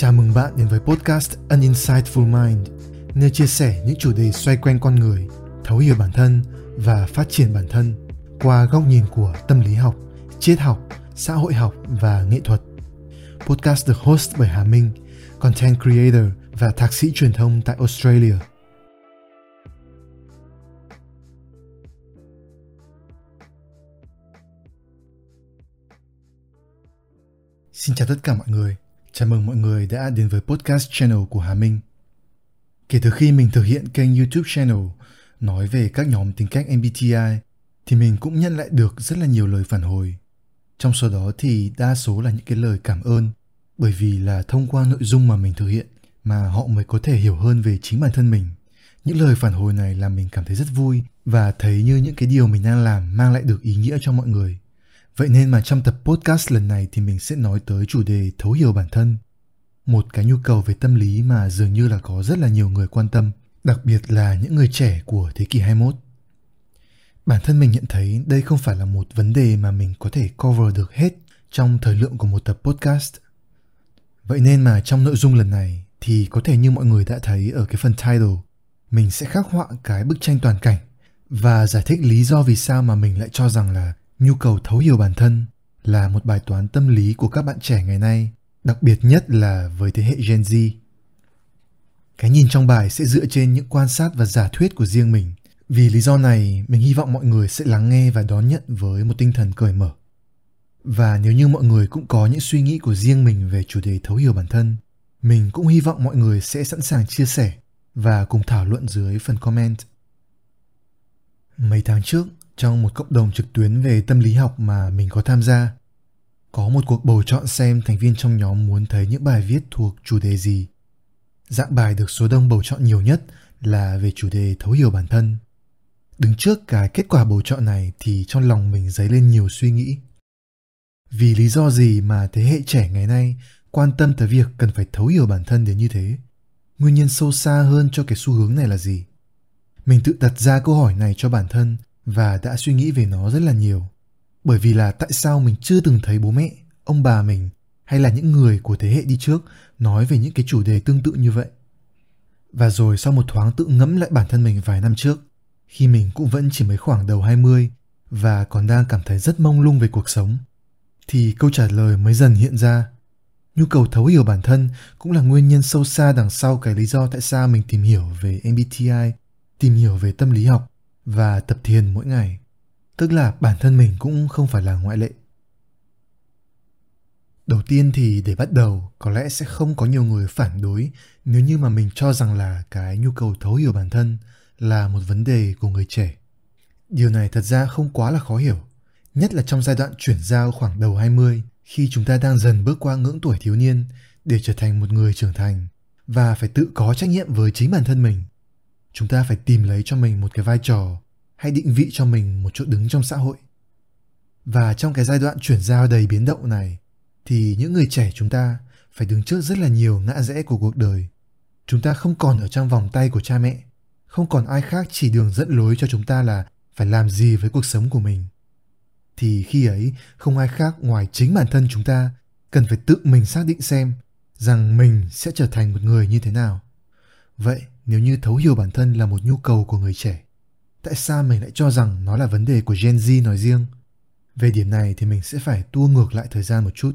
Chào mừng bạn đến với podcast An Insightful Mind, nơi chia sẻ những chủ đề xoay quanh con người, thấu hiểu bản thân và phát triển bản thân qua góc nhìn của tâm lý học, triết học, xã hội học và nghệ thuật. Podcast được host bởi Hà Minh, content creator và thạc sĩ truyền thông tại Australia. Xin chào tất cả mọi người. Chào mừng mọi người đã đến với podcast channel của Hà Minh. Kể từ khi mình thực hiện kênh YouTube channel nói về các nhóm tính cách MBTI thì mình cũng nhận lại được rất là nhiều lời phản hồi. Trong số đó thì đa số là những cái lời cảm ơn, bởi vì là thông qua nội dung mà mình thực hiện mà họ mới có thể hiểu hơn về chính bản thân mình. Những lời phản hồi này làm mình cảm thấy rất vui và thấy như những cái điều mình đang làm mang lại được ý nghĩa cho mọi người. Vậy nên mà trong tập podcast lần này thì mình sẽ nói tới chủ đề thấu hiểu bản thân. Một cái nhu cầu về tâm lý mà dường như là có rất là nhiều người quan tâm, đặc biệt là những người trẻ của thế kỷ 21. Bản thân mình nhận thấy đây không phải là một vấn đề mà mình có thể cover được hết trong thời lượng của một tập podcast. Vậy nên mà trong nội dung lần này thì có thể như mọi người đã thấy ở cái phần title, mình sẽ khắc họa cái bức tranh toàn cảnh và giải thích lý do vì sao mà mình lại cho rằng là nhu cầu thấu hiểu bản thân là một bài toán tâm lý của các bạn trẻ ngày nay, đặc biệt nhất là với thế hệ Gen Z. Cái nhìn trong bài sẽ dựa trên những quan sát và giả thuyết của riêng mình. Vì lý do này, mình hy vọng mọi người sẽ lắng nghe và đón nhận với một tinh thần cởi mở. Và nếu như mọi người cũng có những suy nghĩ của riêng mình về chủ đề thấu hiểu bản thân, mình cũng hy vọng mọi người sẽ sẵn sàng chia sẻ và cùng thảo luận dưới phần comment. Mấy tháng trước, trong một cộng đồng trực tuyến về tâm lý học mà mình có tham gia. Có một cuộc bầu chọn xem thành viên trong nhóm muốn thấy những bài viết thuộc chủ đề gì. Dạng bài được số đông bầu chọn nhiều nhất là về chủ đề thấu hiểu bản thân. Đứng trước cái kết quả bầu chọn này thì trong lòng mình dấy lên nhiều suy nghĩ. Vì lý do gì mà thế hệ trẻ ngày nay quan tâm tới việc cần phải thấu hiểu bản thân đến như thế? Nguyên nhân sâu xa hơn cho cái xu hướng này là gì? Mình tự đặt ra câu hỏi này cho bản thân và đã suy nghĩ về nó rất là nhiều. Bởi vì là tại sao mình chưa từng thấy bố mẹ, ông bà mình hay là những người của thế hệ đi trước nói về những cái chủ đề tương tự như vậy. Và rồi sau một thoáng tự ngẫm lại bản thân mình vài năm trước, khi mình cũng vẫn chỉ mới khoảng đầu 20 và còn đang cảm thấy rất mông lung về cuộc sống, thì câu trả lời mới dần hiện ra. Nhu cầu thấu hiểu bản thân cũng là nguyên nhân sâu xa đằng sau cái lý do tại sao mình tìm hiểu về MBTI, tìm hiểu về tâm lý học và tập thiền mỗi ngày. Tức là bản thân mình cũng không phải là ngoại lệ. Đầu tiên thì để bắt đầu có lẽ sẽ không có nhiều người phản đối nếu như mà mình cho rằng là cái nhu cầu thấu hiểu bản thân là một vấn đề của người trẻ. Điều này thật ra không quá là khó hiểu, nhất là trong giai đoạn chuyển giao khoảng đầu 20 khi chúng ta đang dần bước qua ngưỡng tuổi thiếu niên để trở thành một người trưởng thành và phải tự có trách nhiệm với chính bản thân mình chúng ta phải tìm lấy cho mình một cái vai trò, hay định vị cho mình một chỗ đứng trong xã hội. Và trong cái giai đoạn chuyển giao đầy biến động này, thì những người trẻ chúng ta phải đứng trước rất là nhiều ngã rẽ của cuộc đời. Chúng ta không còn ở trong vòng tay của cha mẹ, không còn ai khác chỉ đường dẫn lối cho chúng ta là phải làm gì với cuộc sống của mình. Thì khi ấy, không ai khác ngoài chính bản thân chúng ta cần phải tự mình xác định xem rằng mình sẽ trở thành một người như thế nào. Vậy nếu như thấu hiểu bản thân là một nhu cầu của người trẻ tại sao mình lại cho rằng nó là vấn đề của gen z nói riêng? Về điểm này thì mình sẽ phải tua ngược lại thời gian một chút.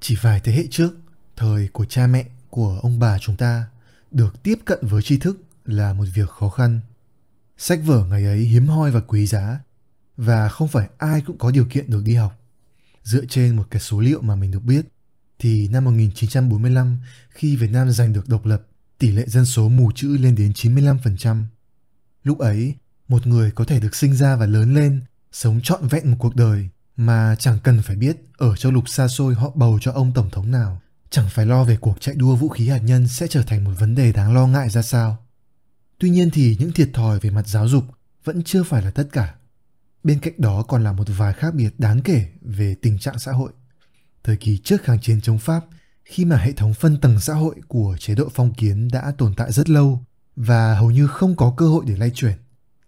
Chỉ vài thế hệ trước thời của cha mẹ của ông bà chúng ta được tiếp cận với tri thức là một việc khó khăn. Sách vở ngày ấy hiếm hoi và quý giá và không phải ai cũng có điều kiện được đi học. Dựa trên một cái số liệu mà mình được biết, thì năm 1945 khi Việt Nam giành được độc lập tỷ lệ dân số mù chữ lên đến 95%. Lúc ấy, một người có thể được sinh ra và lớn lên, sống trọn vẹn một cuộc đời mà chẳng cần phải biết ở châu lục xa xôi họ bầu cho ông tổng thống nào, chẳng phải lo về cuộc chạy đua vũ khí hạt nhân sẽ trở thành một vấn đề đáng lo ngại ra sao. Tuy nhiên thì những thiệt thòi về mặt giáo dục vẫn chưa phải là tất cả. Bên cạnh đó còn là một vài khác biệt đáng kể về tình trạng xã hội. Thời kỳ trước kháng chiến chống Pháp khi mà hệ thống phân tầng xã hội của chế độ phong kiến đã tồn tại rất lâu và hầu như không có cơ hội để lay chuyển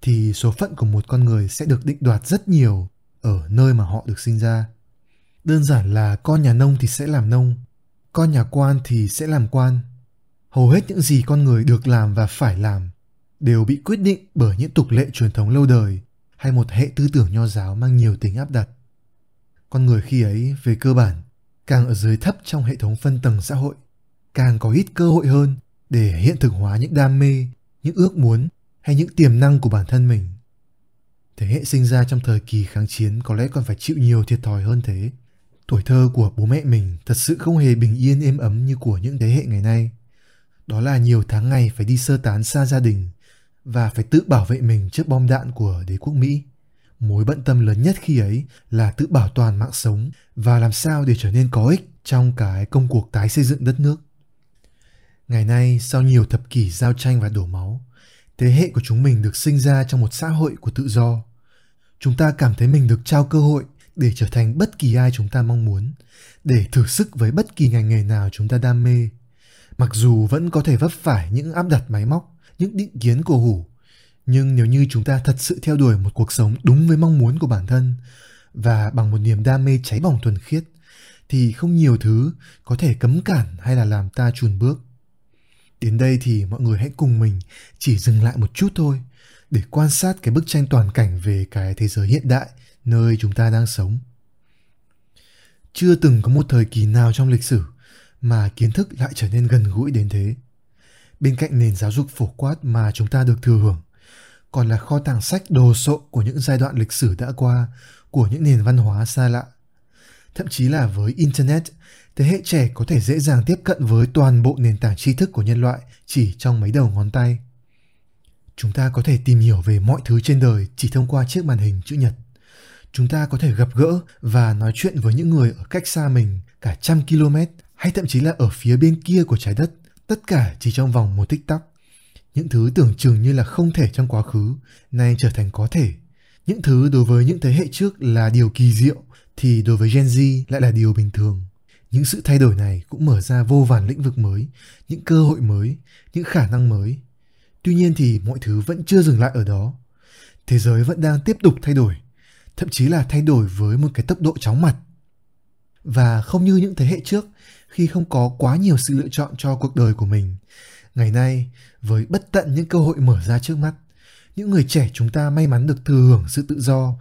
thì số phận của một con người sẽ được định đoạt rất nhiều ở nơi mà họ được sinh ra đơn giản là con nhà nông thì sẽ làm nông con nhà quan thì sẽ làm quan. Hầu hết những gì con người được làm và phải làm đều bị quyết định bởi những tục lệ truyền thống lâu đời hay một hệ tư tưởng nho giáo mang nhiều tính áp đặt. Con người khi ấy, về cơ bản, càng ở dưới thấp trong hệ thống phân tầng xã hội, càng có ít cơ hội hơn để hiện thực hóa những đam mê, những ước muốn hay những tiềm năng của bản thân mình. Thế hệ sinh ra trong thời kỳ kháng chiến có lẽ còn phải chịu nhiều thiệt thòi hơn thế. Tuổi thơ của bố mẹ mình thật sự không hề bình yên êm ấm như của những thế hệ ngày nay. Đó là nhiều tháng ngày phải đi sơ tán xa gia đình và phải tự bảo vệ mình trước bom đạn của đế quốc Mỹ. Mối bận tâm lớn nhất khi ấy là tự bảo toàn mạng sống và làm sao để trở nên có ích trong cái công cuộc tái xây dựng đất nước. Ngày nay, sau nhiều thập kỷ giao tranh và đổ máu, thế hệ của chúng mình được sinh ra trong một xã hội của tự do. Chúng ta cảm thấy mình được trao cơ hội để trở thành bất kỳ ai chúng ta mong muốn, để thử sức với bất kỳ ngành nghề nào chúng ta đam mê. Mặc dù vẫn có thể vấp phải những áp đặt máy móc, những định kiến cổ hủ, nhưng nếu như chúng ta thật sự theo đuổi một cuộc sống đúng với mong muốn của bản thân và bằng một niềm đam mê cháy bỏng thuần khiết thì không nhiều thứ có thể cấm cản hay là làm ta chùn bước. Đến đây thì mọi người hãy cùng mình chỉ dừng lại một chút thôi để quan sát cái bức tranh toàn cảnh về cái thế giới hiện đại nơi chúng ta đang sống. Chưa từng có một thời kỳ nào trong lịch sử mà kiến thức lại trở nên gần gũi đến thế. Bên cạnh nền giáo dục phổ quát mà chúng ta được thừa hưởng, còn là kho tàng sách đồ sộ của những giai đoạn lịch sử đã qua, của những nền văn hóa xa lạ. Thậm chí là với Internet, thế hệ trẻ có thể dễ dàng tiếp cận với toàn bộ nền tảng tri thức của nhân loại chỉ trong mấy đầu ngón tay. Chúng ta có thể tìm hiểu về mọi thứ trên đời chỉ thông qua chiếc màn hình chữ nhật. Chúng ta có thể gặp gỡ và nói chuyện với những người ở cách xa mình cả trăm km hay thậm chí là ở phía bên kia của trái đất, tất cả chỉ trong vòng một tích tắc. Những thứ tưởng chừng như là không thể trong quá khứ, nay trở thành có thể. Những thứ đối với những thế hệ trước là điều kỳ diệu, thì đối với Gen Z lại là điều bình thường. Những sự thay đổi này cũng mở ra vô vàn lĩnh vực mới, những cơ hội mới, những khả năng mới. Tuy nhiên thì mọi thứ vẫn chưa dừng lại ở đó. Thế giới vẫn đang tiếp tục thay đổi, thậm chí là thay đổi với một cái tốc độ chóng mặt. Và không như những thế hệ trước, khi không có quá nhiều sự lựa chọn cho cuộc đời của mình, ngày nay với bất tận những cơ hội mở ra trước mắt, những người trẻ chúng ta may mắn được thừa hưởng sự tự do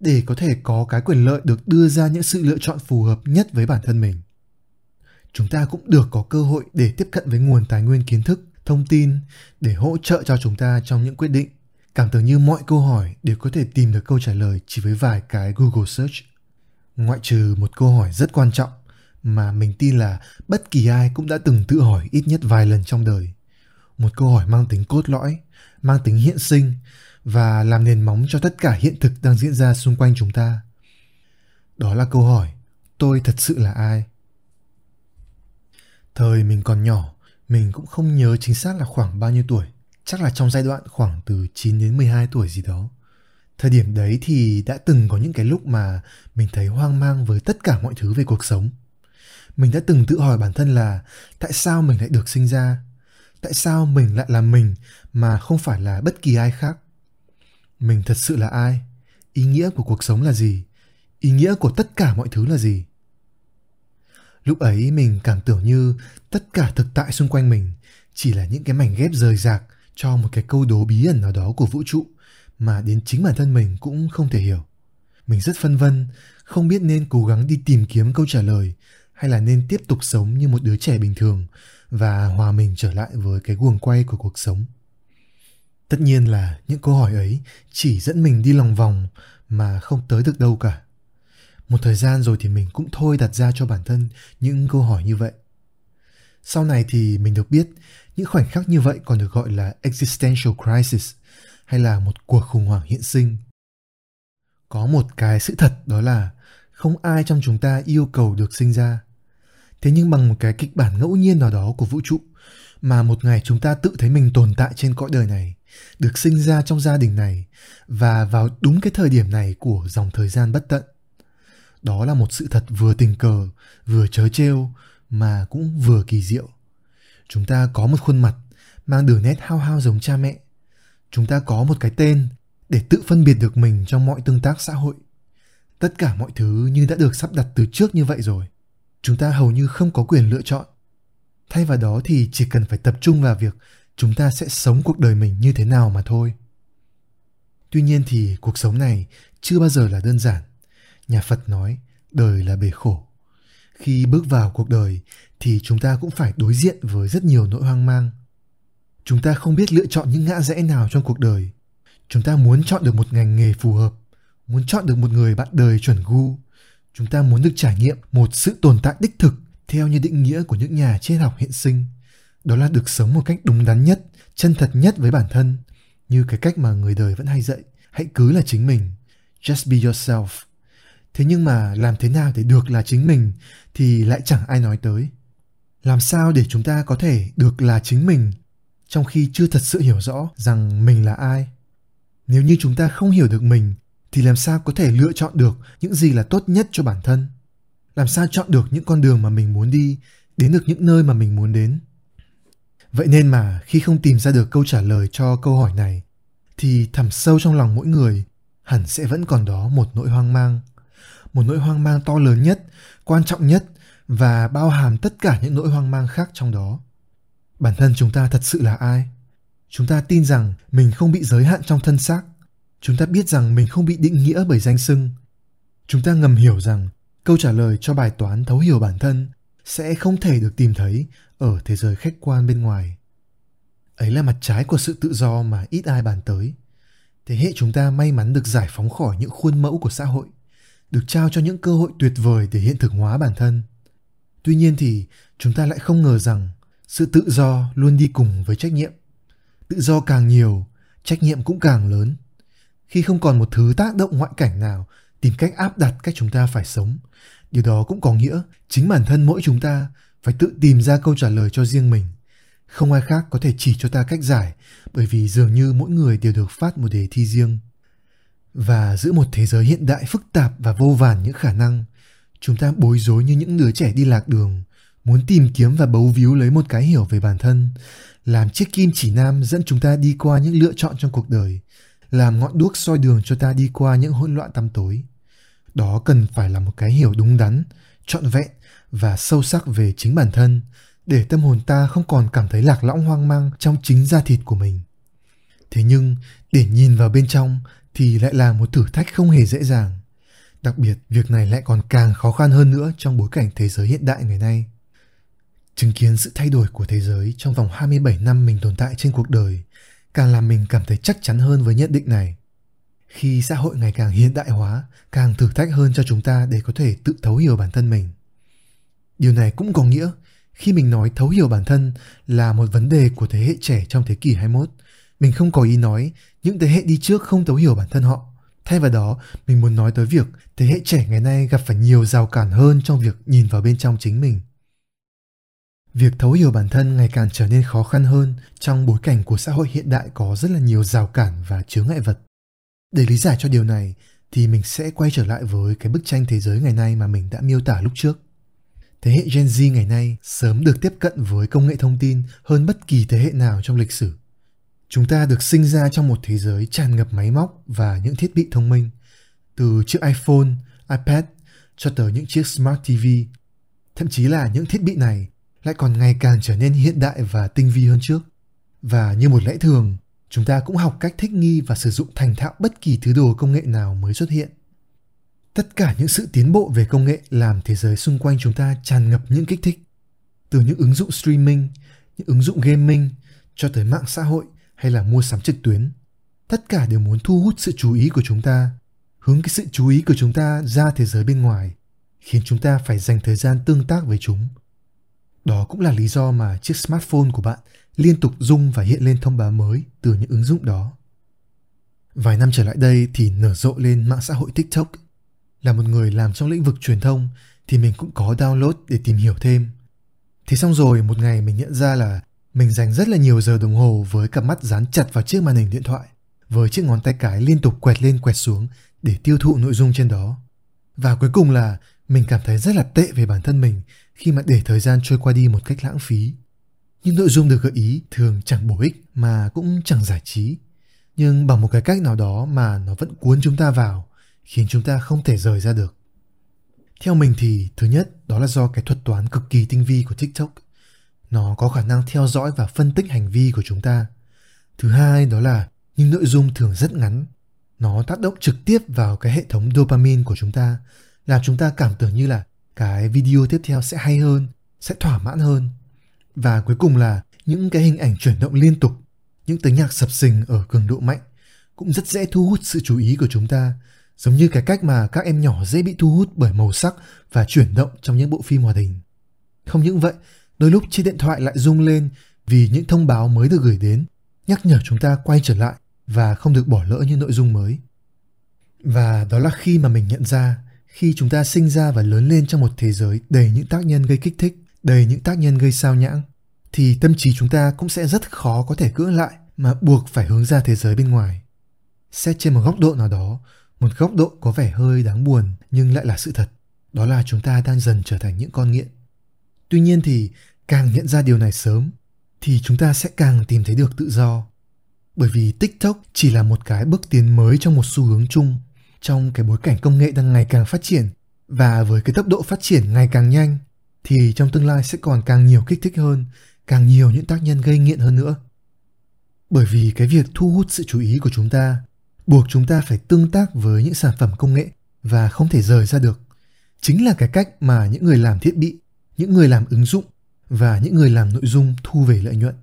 để có thể có cái quyền lợi được đưa ra những sự lựa chọn phù hợp nhất với bản thân mình. Chúng ta cũng được có cơ hội để tiếp cận với nguồn tài nguyên kiến thức, thông tin để hỗ trợ cho chúng ta trong những quyết định. Cảm tưởng như mọi câu hỏi đều có thể tìm được câu trả lời chỉ với vài cái google search. Ngoại trừ một câu hỏi rất quan trọng mà mình tin là bất kỳ ai cũng đã từng tự hỏi ít nhất vài lần trong đời. Một câu hỏi mang tính cốt lõi mang tính hiện sinh và làm nền móng cho tất cả hiện thực đang diễn ra xung quanh chúng ta? Đó là câu hỏi tôi thật sự là ai? Thời mình còn nhỏ, mình cũng không nhớ chính xác là khoảng bao nhiêu tuổi. Chắc là trong giai đoạn khoảng từ 9 đến 12 tuổi gì đó. Thời điểm đấy thì đã từng có những cái lúc mà mình thấy hoang mang với tất cả mọi thứ về cuộc sống. Mình đã từng tự hỏi bản thân là, tại sao mình lại được sinh ra? Tại sao mình lại là mình mà không phải là bất kỳ ai khác. Mình thật sự là ai? Ý nghĩa của cuộc sống là gì? Ý nghĩa của tất cả mọi thứ là gì? Lúc ấy mình cảm tưởng như tất cả thực tại xung quanh mình chỉ là những cái mảnh ghép rời rạc cho một cái câu đố bí ẩn nào đó của vũ trụ mà đến chính bản thân mình cũng không thể hiểu. Mình rất phân vân, không biết nên cố gắng đi tìm kiếm câu trả lời hay là nên tiếp tục sống như một đứa trẻ bình thường và hòa mình trở lại với cái guồng quay của cuộc sống tất nhiên là những câu hỏi ấy chỉ dẫn mình đi lòng vòng mà không tới được đâu cả. Một thời gian rồi thì mình cũng thôi đặt ra cho bản thân những câu hỏi như vậy. Sau này thì mình được biết những khoảnh khắc như vậy còn được gọi là existential crisis hay là một cuộc khủng hoảng hiện sinh. Có một cái sự thật đó là không ai trong chúng ta yêu cầu được sinh ra. Thế nhưng bằng một cái kịch bản ngẫu nhiên nào đó của vũ trụ mà một ngày chúng ta tự thấy mình tồn tại trên cõi đời này được sinh ra trong gia đình này và vào đúng cái thời điểm này của dòng thời gian bất tận. Đó là một sự thật vừa tình cờ, vừa chớ trêu, mà cũng vừa kỳ diệu. Chúng ta có một khuôn mặt mang đường nét hao hao giống cha mẹ. Chúng ta có một cái tên để tự phân biệt được mình trong mọi tương tác xã hội. Tất cả mọi thứ như đã được sắp đặt từ trước như vậy rồi. Chúng ta hầu như không có quyền lựa chọn. Thay vào đó thì chỉ cần phải tập trung vào việc chúng ta sẽ sống cuộc đời mình như thế nào mà thôi. Tuy nhiên thì cuộc sống này chưa bao giờ là đơn giản. Nhà Phật nói, đời là bể khổ. Khi bước vào cuộc đời thì chúng ta cũng phải đối diện với rất nhiều nỗi hoang mang. Chúng ta không biết lựa chọn những ngã rẽ nào trong cuộc đời. Chúng ta muốn chọn được một ngành nghề phù hợp, muốn chọn được một người bạn đời chuẩn gu. Chúng ta muốn được trải nghiệm một sự tồn tại đích thực theo như định nghĩa của những nhà triết học hiện sinh. Đó là được sống một cách đúng đắn nhất, chân thật nhất với bản thân, như cái cách mà người đời vẫn hay dạy. Hãy cứ là chính mình. Just be yourself. Thế nhưng mà làm thế nào để được là chính mình thì lại chẳng ai nói tới. Làm sao để chúng ta có thể được là chính mình trong khi chưa thật sự hiểu rõ rằng mình là ai? Nếu như chúng ta không hiểu được mình thì làm sao có thể lựa chọn được những gì là tốt nhất cho bản thân? Làm sao chọn được những con đường mà mình muốn đi, đến được những nơi mà mình muốn đến? Vậy nên mà khi không tìm ra được câu trả lời cho câu hỏi này, thì thẳm sâu trong lòng mỗi người hẳn sẽ vẫn còn đó một nỗi hoang mang. Một nỗi hoang mang to lớn nhất, quan trọng nhất và bao hàm tất cả những nỗi hoang mang khác trong đó. Bản thân chúng ta thật sự là ai? Chúng ta tin rằng mình không bị giới hạn trong thân xác. Chúng ta biết rằng mình không bị định nghĩa bởi danh xưng. Chúng ta ngầm hiểu rằng câu trả lời cho bài toán thấu hiểu bản thân sẽ không thể được tìm thấy ở thế giới khách quan bên ngoài. Ấy là mặt trái của sự tự do mà ít ai bàn tới. Thế hệ chúng ta may mắn được giải phóng khỏi những khuôn mẫu của xã hội, được trao cho những cơ hội tuyệt vời để hiện thực hóa bản thân. Tuy nhiên thì, chúng ta lại không ngờ rằng sự tự do luôn đi cùng với trách nhiệm. Tự do càng nhiều, trách nhiệm cũng càng lớn. Khi không còn một thứ tác động ngoại cảnh nào tìm cách áp đặt cách chúng ta phải sống điều đó cũng có nghĩa chính bản thân mỗi chúng ta phải tự tìm ra câu trả lời cho riêng mình. Không ai khác có thể chỉ cho ta cách giải, bởi vì dường như mỗi người đều được phát một đề thi riêng. Và giữa một thế giới hiện đại phức tạp và vô vàn những khả năng, chúng ta bối rối như những đứa trẻ đi lạc đường, muốn tìm kiếm và bấu víu lấy một cái hiểu về bản thân, làm chiếc kim chỉ nam dẫn chúng ta đi qua những lựa chọn trong cuộc đời, làm ngọn đuốc soi đường cho ta đi qua những hỗn loạn tăm tối đó cần phải là một cái hiểu đúng đắn, trọn vẹn và sâu sắc về chính bản thân để tâm hồn ta không còn cảm thấy lạc lõng hoang mang trong chính da thịt của mình. Thế nhưng, để nhìn vào bên trong thì lại là một thử thách không hề dễ dàng. Đặc biệt, việc này lại còn càng khó khăn hơn nữa trong bối cảnh thế giới hiện đại ngày nay. Chứng kiến sự thay đổi của thế giới trong vòng 27 năm mình tồn tại trên cuộc đời càng làm mình cảm thấy chắc chắn hơn với nhận định này khi xã hội ngày càng hiện đại hóa càng thử thách hơn cho chúng ta để có thể tự thấu hiểu bản thân mình điều này cũng có nghĩa khi mình nói thấu hiểu bản thân là một vấn đề của thế hệ trẻ trong thế kỷ 21, mình không có ý nói những thế hệ đi trước không thấu hiểu bản thân họ. Thay vào đó, mình muốn nói tới việc thế hệ trẻ ngày nay gặp phải nhiều rào cản hơn trong việc nhìn vào bên trong chính mình. Việc thấu hiểu bản thân ngày càng trở nên khó khăn hơn trong bối cảnh của xã hội hiện đại có rất là nhiều rào cản và chướng ngại vật. Để lý giải cho điều này thì mình sẽ quay trở lại với cái bức tranh thế giới ngày nay mà mình đã miêu tả lúc trước thế hệ Gen Z ngày nay sớm được tiếp cận với công nghệ thông tin hơn bất kỳ thế hệ nào trong lịch sử. Chúng ta được sinh ra trong một thế giới tràn ngập máy móc và những thiết bị thông minh, từ chiếc iPhone, iPad cho tới những chiếc Smart TV. Thậm chí là những thiết bị này lại còn ngày càng trở nên hiện đại và tinh vi hơn trước. Và như một lẽ thường, chúng ta cũng học cách thích nghi và sử dụng thành thạo bất kỳ thứ đồ công nghệ nào mới xuất hiện. Tất cả những sự tiến bộ về công nghệ làm thế giới xung quanh chúng ta tràn ngập những kích thích. Từ những ứng dụng streaming, những ứng dụng gaming cho tới mạng xã hội hay là mua sắm trực tuyến. Tất cả đều muốn thu hút sự chú ý của chúng ta, hướng cái sự chú ý của chúng ta ra thế giới bên ngoài, khiến chúng ta phải dành thời gian tương tác với chúng. Đó cũng là lý do mà chiếc smartphone của bạn liên tục rung và hiện lên thông báo mới từ những ứng dụng đó. Vài năm trở lại đây thì nở rộ lên mạng xã hội TikTok – là một người làm trong lĩnh vực truyền thông thì mình cũng có download để tìm hiểu thêm. Thế xong rồi một ngày mình nhận ra là mình dành rất là nhiều giờ đồng hồ với cặp mắt dán chặt vào chiếc màn hình điện thoại, với chiếc ngón tay cái liên tục quẹt lên quẹt xuống để tiêu thụ nội dung trên đó. Và cuối cùng là mình cảm thấy rất là tệ về bản thân mình khi mà để thời gian trôi qua đi một cách lãng phí. Nhưng nội dung được gợi ý thường chẳng bổ ích mà cũng chẳng giải trí. Nhưng bằng một cái cách nào đó mà nó vẫn cuốn chúng ta vào khiến chúng ta không thể rời ra được. Theo mình thì thứ nhất đó là do cái thuật toán cực kỳ tinh vi của TikTok. Nó có khả năng theo dõi và phân tích hành vi của chúng ta. Thứ hai đó là những nội dung thường rất ngắn. Nó tác động trực tiếp vào cái hệ thống dopamine của chúng ta, làm chúng ta cảm tưởng như là cái video tiếp theo sẽ hay hơn, sẽ thỏa mãn hơn. Và cuối cùng là những cái hình ảnh chuyển động liên tục, những tiếng nhạc sập sình ở cường độ mạnh cũng rất dễ thu hút sự chú ý của chúng ta, giống như cái cách mà các em nhỏ dễ bị thu hút bởi màu sắc và chuyển động trong những bộ phim hoạt hình. Không những vậy, đôi lúc chiếc điện thoại lại rung lên vì những thông báo mới được gửi đến, nhắc nhở chúng ta quay trở lại và không được bỏ lỡ những nội dung mới. Và đó là khi mà mình nhận ra, khi chúng ta sinh ra và lớn lên trong một thế giới đầy những tác nhân gây kích thích, đầy những tác nhân gây sao nhãng, thì tâm trí chúng ta cũng sẽ rất khó có thể cưỡng lại mà buộc phải hướng ra thế giới bên ngoài. Xét trên một góc độ nào đó, một góc độ có vẻ hơi đáng buồn nhưng lại là sự thật, đó là chúng ta đang dần trở thành những con nghiện. Tuy nhiên thì càng nhận ra điều này sớm thì chúng ta sẽ càng tìm thấy được tự do. Bởi vì TikTok chỉ là một cái bước tiến mới trong một xu hướng chung trong cái bối cảnh công nghệ đang ngày càng phát triển và với cái tốc độ phát triển ngày càng nhanh thì trong tương lai sẽ còn càng nhiều kích thích hơn, càng nhiều những tác nhân gây nghiện hơn nữa. Bởi vì cái việc thu hút sự chú ý của chúng ta buộc chúng ta phải tương tác với những sản phẩm công nghệ và không thể rời ra được. Chính là cái cách mà những người làm thiết bị, những người làm ứng dụng và những người làm nội dung thu về lợi nhuận.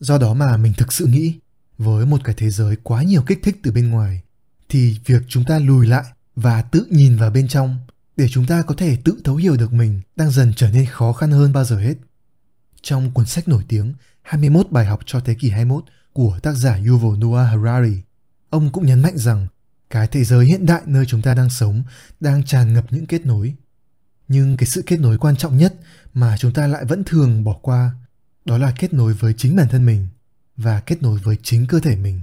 Do đó mà mình thực sự nghĩ với một cái thế giới quá nhiều kích thích từ bên ngoài thì việc chúng ta lùi lại và tự nhìn vào bên trong để chúng ta có thể tự thấu hiểu được mình đang dần trở nên khó khăn hơn bao giờ hết. Trong cuốn sách nổi tiếng 21 bài học cho thế kỷ 21 của tác giả Yuval Noah Harari, ông cũng nhấn mạnh rằng cái thế giới hiện đại nơi chúng ta đang sống đang tràn ngập những kết nối. Nhưng cái sự kết nối quan trọng nhất mà chúng ta lại vẫn thường bỏ qua, đó là kết nối với chính bản thân mình và kết nối với chính cơ thể mình.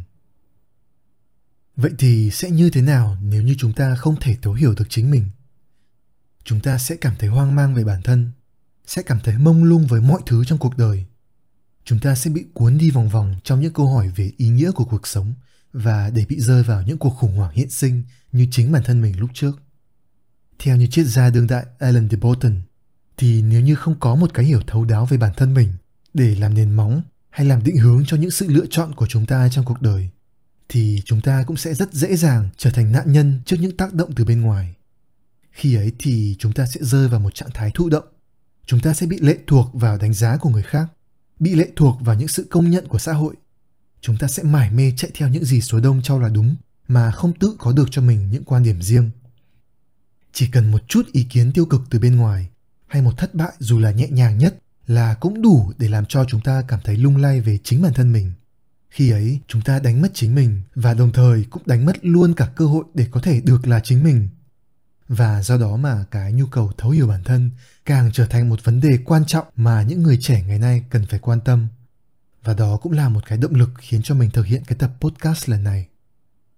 Vậy thì sẽ như thế nào nếu như chúng ta không thể thấu hiểu được chính mình? Chúng ta sẽ cảm thấy hoang mang về bản thân, sẽ cảm thấy mông lung với mọi thứ trong cuộc đời. Chúng ta sẽ bị cuốn đi vòng vòng trong những câu hỏi về ý nghĩa của cuộc sống và để bị rơi vào những cuộc khủng hoảng hiện sinh như chính bản thân mình lúc trước. Theo như triết gia đương đại Alan de Botton, thì nếu như không có một cái hiểu thấu đáo về bản thân mình để làm nền móng hay làm định hướng cho những sự lựa chọn của chúng ta trong cuộc đời thì chúng ta cũng sẽ rất dễ dàng trở thành nạn nhân trước những tác động từ bên ngoài. Khi ấy thì chúng ta sẽ rơi vào một trạng thái thụ động. Chúng ta sẽ bị lệ thuộc vào đánh giá của người khác, bị lệ thuộc vào những sự công nhận của xã hội. Chúng ta sẽ mải mê chạy theo những gì số đông cho là đúng mà không tự có được cho mình những quan điểm riêng. Chỉ cần một chút ý kiến tiêu cực từ bên ngoài hay một thất bại dù là nhẹ nhàng nhất là cũng đủ để làm cho chúng ta cảm thấy lung lay về chính bản thân mình khi ấy chúng ta đánh mất chính mình và đồng thời cũng đánh mất luôn cả cơ hội để có thể được là chính mình và do đó mà cái nhu cầu thấu hiểu bản thân càng trở thành một vấn đề quan trọng mà những người trẻ ngày nay cần phải quan tâm. Và đó cũng là một cái động lực khiến cho mình thực hiện cái tập podcast lần này.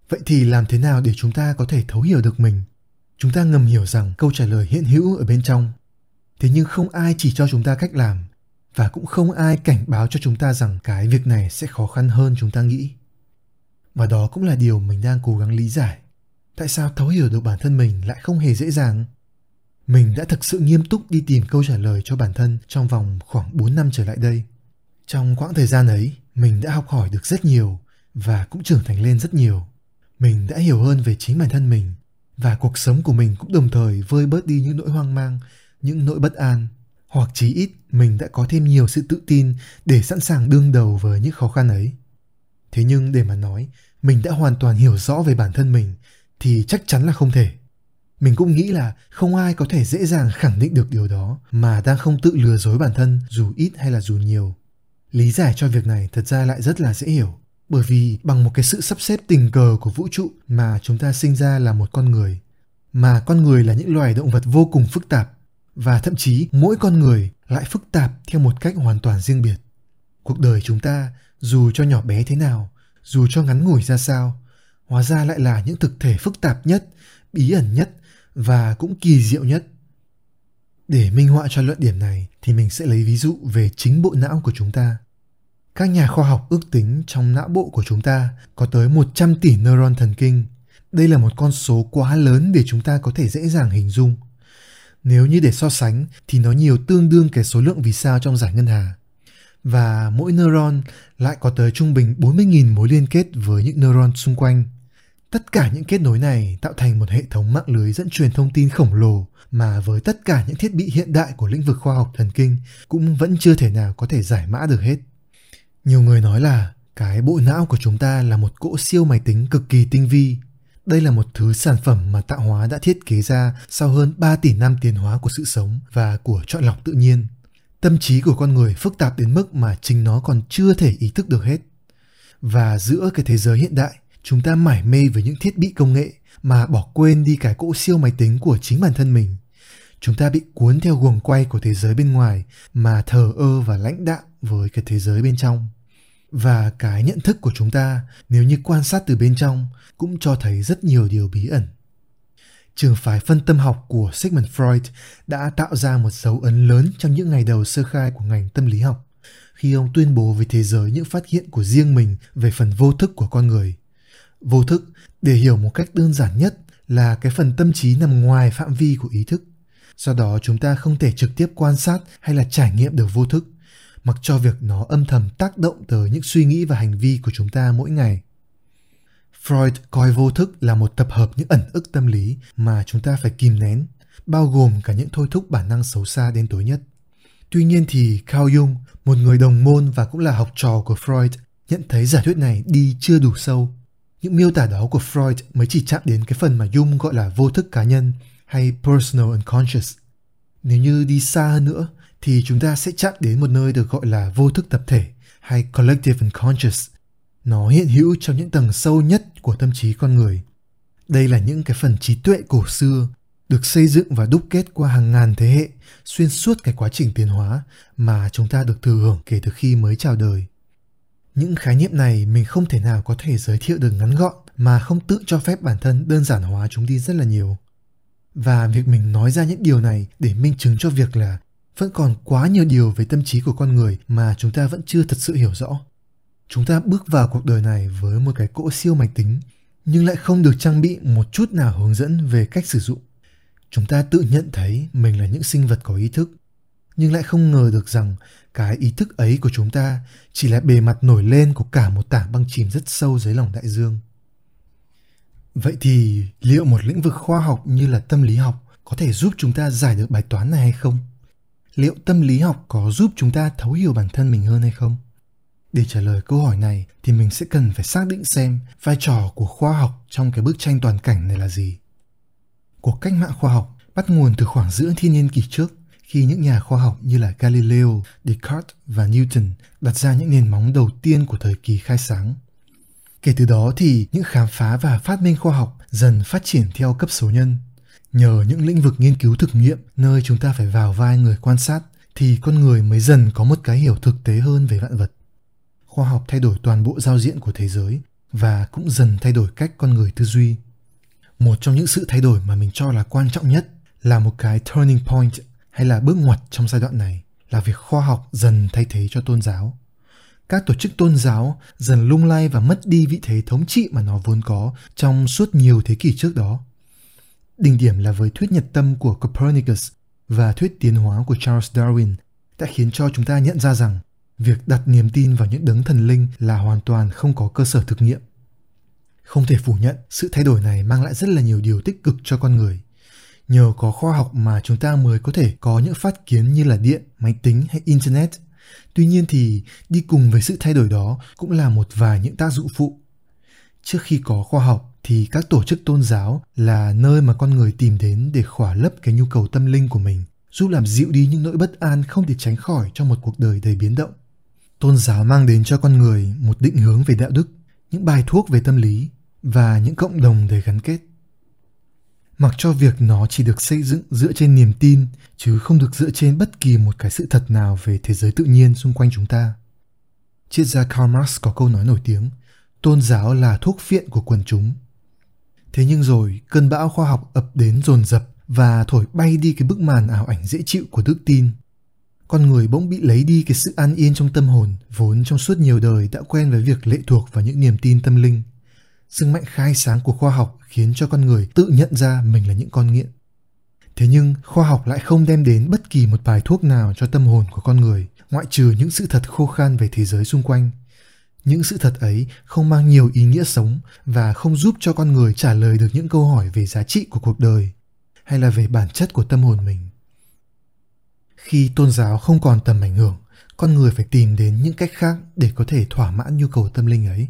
Vậy thì làm thế nào để chúng ta có thể thấu hiểu được mình? Chúng ta ngầm hiểu rằng câu trả lời hiện hữu ở bên trong. Thế nhưng không ai chỉ cho chúng ta cách làm. Và cũng không ai cảnh báo cho chúng ta rằng cái việc này sẽ khó khăn hơn chúng ta nghĩ. Và đó cũng là điều mình đang cố gắng lý giải tại sao thấu hiểu được bản thân mình lại không hề dễ dàng mình đã thực sự nghiêm túc đi tìm câu trả lời cho bản thân trong vòng khoảng 4 năm trở lại đây. Trong quãng thời gian ấy, mình đã học hỏi được rất nhiều và cũng trưởng thành lên rất nhiều. Mình đã hiểu hơn về chính bản thân mình và cuộc sống của mình cũng đồng thời vơi bớt đi những nỗi hoang mang, những nỗi bất an hoặc chí ít mình đã có thêm nhiều sự tự tin để sẵn sàng đương đầu với những khó khăn ấy. Thế nhưng để mà nói, mình đã hoàn toàn hiểu rõ về bản thân mình thì chắc chắn là không thể. Mình cũng nghĩ là không ai có thể dễ dàng khẳng định được điều đó mà đang không tự lừa dối bản thân dù ít hay là dù nhiều. Lý giải cho việc này thật ra lại rất là dễ hiểu, bởi vì bằng một cái sự sắp xếp tình cờ của vũ trụ mà chúng ta sinh ra là một con người, mà con người là những loài động vật vô cùng phức tạp và thậm chí mỗi con người lại phức tạp theo một cách hoàn toàn riêng biệt cuộc đời chúng ta dù cho nhỏ bé thế nào dù cho ngắn ngủi ra sao hóa ra lại là những thực thể phức tạp nhất, bí ẩn nhất và cũng kỳ diệu nhất để minh họa cho luận điểm này thì mình sẽ lấy ví dụ về chính bộ não của chúng ta. Các nhà khoa học ước tính trong não bộ của chúng ta có tới 100 tỷ neuron thần kinh. Đây là một con số quá lớn để chúng ta có thể dễ dàng hình dung Nếu như để so sánh thì nó nhiều tương đương cái số lượng vì sao trong giải ngân hà. Và mỗi neuron lại có tới trung bình 40.000 mối liên kết với những neuron xung quanh. Tất cả những kết nối này tạo thành một hệ thống mạng lưới dẫn truyền thông tin khổng lồ mà với tất cả những thiết bị hiện đại của lĩnh vực khoa học thần kinh cũng vẫn chưa thể nào có thể giải mã được hết. Nhiều người nói là cái bộ não của chúng ta là một cỗ siêu máy tính cực kỳ tinh vi. Đây là một thứ sản phẩm mà tạo hóa đã thiết kế ra sau hơn 3 tỷ năm tiến hóa của sự sống và của chọn lọc tự nhiên. Tâm trí của con người phức tạp đến mức mà chính nó còn chưa thể ý thức được hết. Và giữa cái thế giới hiện đại, chúng ta mải mê với những thiết bị công nghệ mà bỏ quên đi cái cỗ siêu máy tính của chính bản thân mình. Chúng ta bị cuốn theo guồng quay của thế giới bên ngoài mà thờ ơ và lãnh đạm với cái thế giới bên trong và cái nhận thức của chúng ta, nếu như quan sát từ bên trong, cũng cho thấy rất nhiều điều bí ẩn trường phái phân tâm học của Sigmund Freud đã tạo ra một dấu ấn lớn trong những ngày đầu sơ khai của ngành tâm lý học khi ông tuyên bố với thế giới những phát hiện của riêng mình về phần vô thức của con người. Vô thức, để hiểu một cách đơn giản nhất, là cái phần tâm trí nằm ngoài phạm vi của ý thức. Do đó chúng ta không thể trực tiếp quan sát hay là trải nghiệm được vô thức mặc cho việc nó âm thầm tác động tới những suy nghĩ và hành vi của chúng ta mỗi ngày. Freud coi vô thức là một tập hợp những ẩn ức tâm lý mà chúng ta phải kìm nén, bao gồm cả những thôi thúc bản năng xấu xa đến tối nhất. Tuy nhiên thì Carl Jung, một người đồng môn và cũng là học trò của Freud, nhận thấy giả thuyết này đi chưa đủ sâu. Những miêu tả đó của Freud mới chỉ chạm đến cái phần mà Jung gọi là vô thức cá nhân hay personal unconscious. Nếu như đi xa hơn nữa, thì chúng ta sẽ chạm đến một nơi được gọi là vô thức tập thể hay collective unconscious. Nó hiện hữu trong những tầng sâu nhất của tâm trí con người. Đây là những cái phần trí tuệ cổ xưa được xây dựng và đúc kết qua hàng ngàn thế hệ xuyên suốt cái quá trình tiến hóa mà chúng ta được thừa hưởng kể từ khi mới chào đời. Những khái niệm này mình không thể nào có thể giới thiệu được ngắn gọn, mà không tự cho phép bản thân đơn giản hóa chúng đi rất là nhiều. Và việc mình nói ra những điều này để minh chứng cho việc là vẫn còn quá nhiều điều về tâm trí của con người mà chúng ta vẫn chưa thật sự hiểu rõ chúng ta bước vào cuộc đời này với một cái cỗ siêu máy tính, nhưng lại không được trang bị một chút nào hướng dẫn về cách sử dụng chúng ta tự nhận thấy mình là những sinh vật có ý thức nhưng lại không ngờ được rằng cái ý thức ấy của chúng ta chỉ là bề mặt nổi lên của cả một tảng băng chìm rất sâu dưới lòng đại dương. Vậy thì liệu một lĩnh vực khoa học như là tâm lý học có thể giúp chúng ta giải được bài toán này hay không? Liệu tâm lý học có giúp chúng ta thấu hiểu bản thân mình hơn hay không? Để trả lời câu hỏi này thì mình sẽ cần phải xác định xem vai trò của khoa học trong cái bức tranh toàn cảnh này là gì. Cuộc cách mạng khoa học bắt nguồn từ khoảng giữa thiên niên kỷ trước khi những nhà khoa học như là Galileo, Descartes và Newton đặt ra những nền móng đầu tiên của thời kỳ khai sáng. Kể từ đó thì những khám phá và phát minh khoa học dần phát triển theo cấp số nhân Nhờ những lĩnh vực nghiên cứu thực nghiệm nơi chúng ta phải vào vai người quan sát thì con người mới dần có một cái hiểu thực tế hơn về vạn vật. Khoa học thay đổi toàn bộ giao diện của thế giới và cũng dần thay đổi cách con người tư duy. Một trong những sự thay đổi mà mình cho là quan trọng nhất là một cái turning point hay là bước ngoặt trong giai đoạn này là việc khoa học dần thay thế cho tôn giáo. Các tổ chức tôn giáo dần lung lay và mất đi vị thế thống trị mà nó vốn có trong suốt nhiều thế kỷ trước đó Đỉnh điểm là với thuyết nhật tâm của Copernicus và thuyết tiến hóa của Charles Darwin đã khiến cho chúng ta nhận ra rằng việc đặt niềm tin vào những đấng thần linh là hoàn toàn không có cơ sở thực nghiệm. Không thể phủ nhận, sự thay đổi này mang lại rất là nhiều điều tích cực cho con người. Nhờ có khoa học mà chúng ta mới có thể có những phát kiến như là điện, máy tính hay internet. Tuy nhiên thì đi cùng với sự thay đổi đó cũng là một vài những tác dụng phụ. Trước khi có khoa học thì các tổ chức tôn giáo là nơi mà con người tìm đến để khỏa lấp cái nhu cầu tâm linh của mình, giúp làm dịu đi những nỗi bất an không thể tránh khỏi trong một cuộc đời đầy biến động. Tôn giáo mang đến cho con người một định hướng về đạo đức, những bài thuốc về tâm lý và những cộng đồng để gắn kết. Mặc cho việc nó chỉ được xây dựng dựa trên niềm tin chứ không được dựa trên bất kỳ một cái sự thật nào về thế giới tự nhiên xung quanh chúng ta. Triết gia Karl Marx có câu nói nổi tiếng, tôn giáo là thuốc phiện của quần chúng Thế nhưng rồi cơn bão khoa học ập đến dồn dập và thổi bay đi cái bức màn ảo ảnh dễ chịu của đức tin. Con người bỗng bị lấy đi cái sự an yên trong tâm hồn vốn trong suốt nhiều đời đã quen với việc lệ thuộc vào những niềm tin tâm linh. Sức mạnh khai sáng của khoa học khiến cho con người tự nhận ra mình là những con nghiện. Thế nhưng khoa học lại không đem đến bất kỳ một bài thuốc nào cho tâm hồn của con người, ngoại trừ những sự thật khô khan về thế giới xung quanh. Những sự thật ấy không mang nhiều ý nghĩa sống và không giúp cho con người trả lời được những câu hỏi về giá trị của cuộc đời hay là về bản chất của tâm hồn mình. Khi tôn giáo không còn tầm ảnh hưởng, con người phải tìm đến những cách khác để có thể thỏa mãn nhu cầu tâm linh ấy.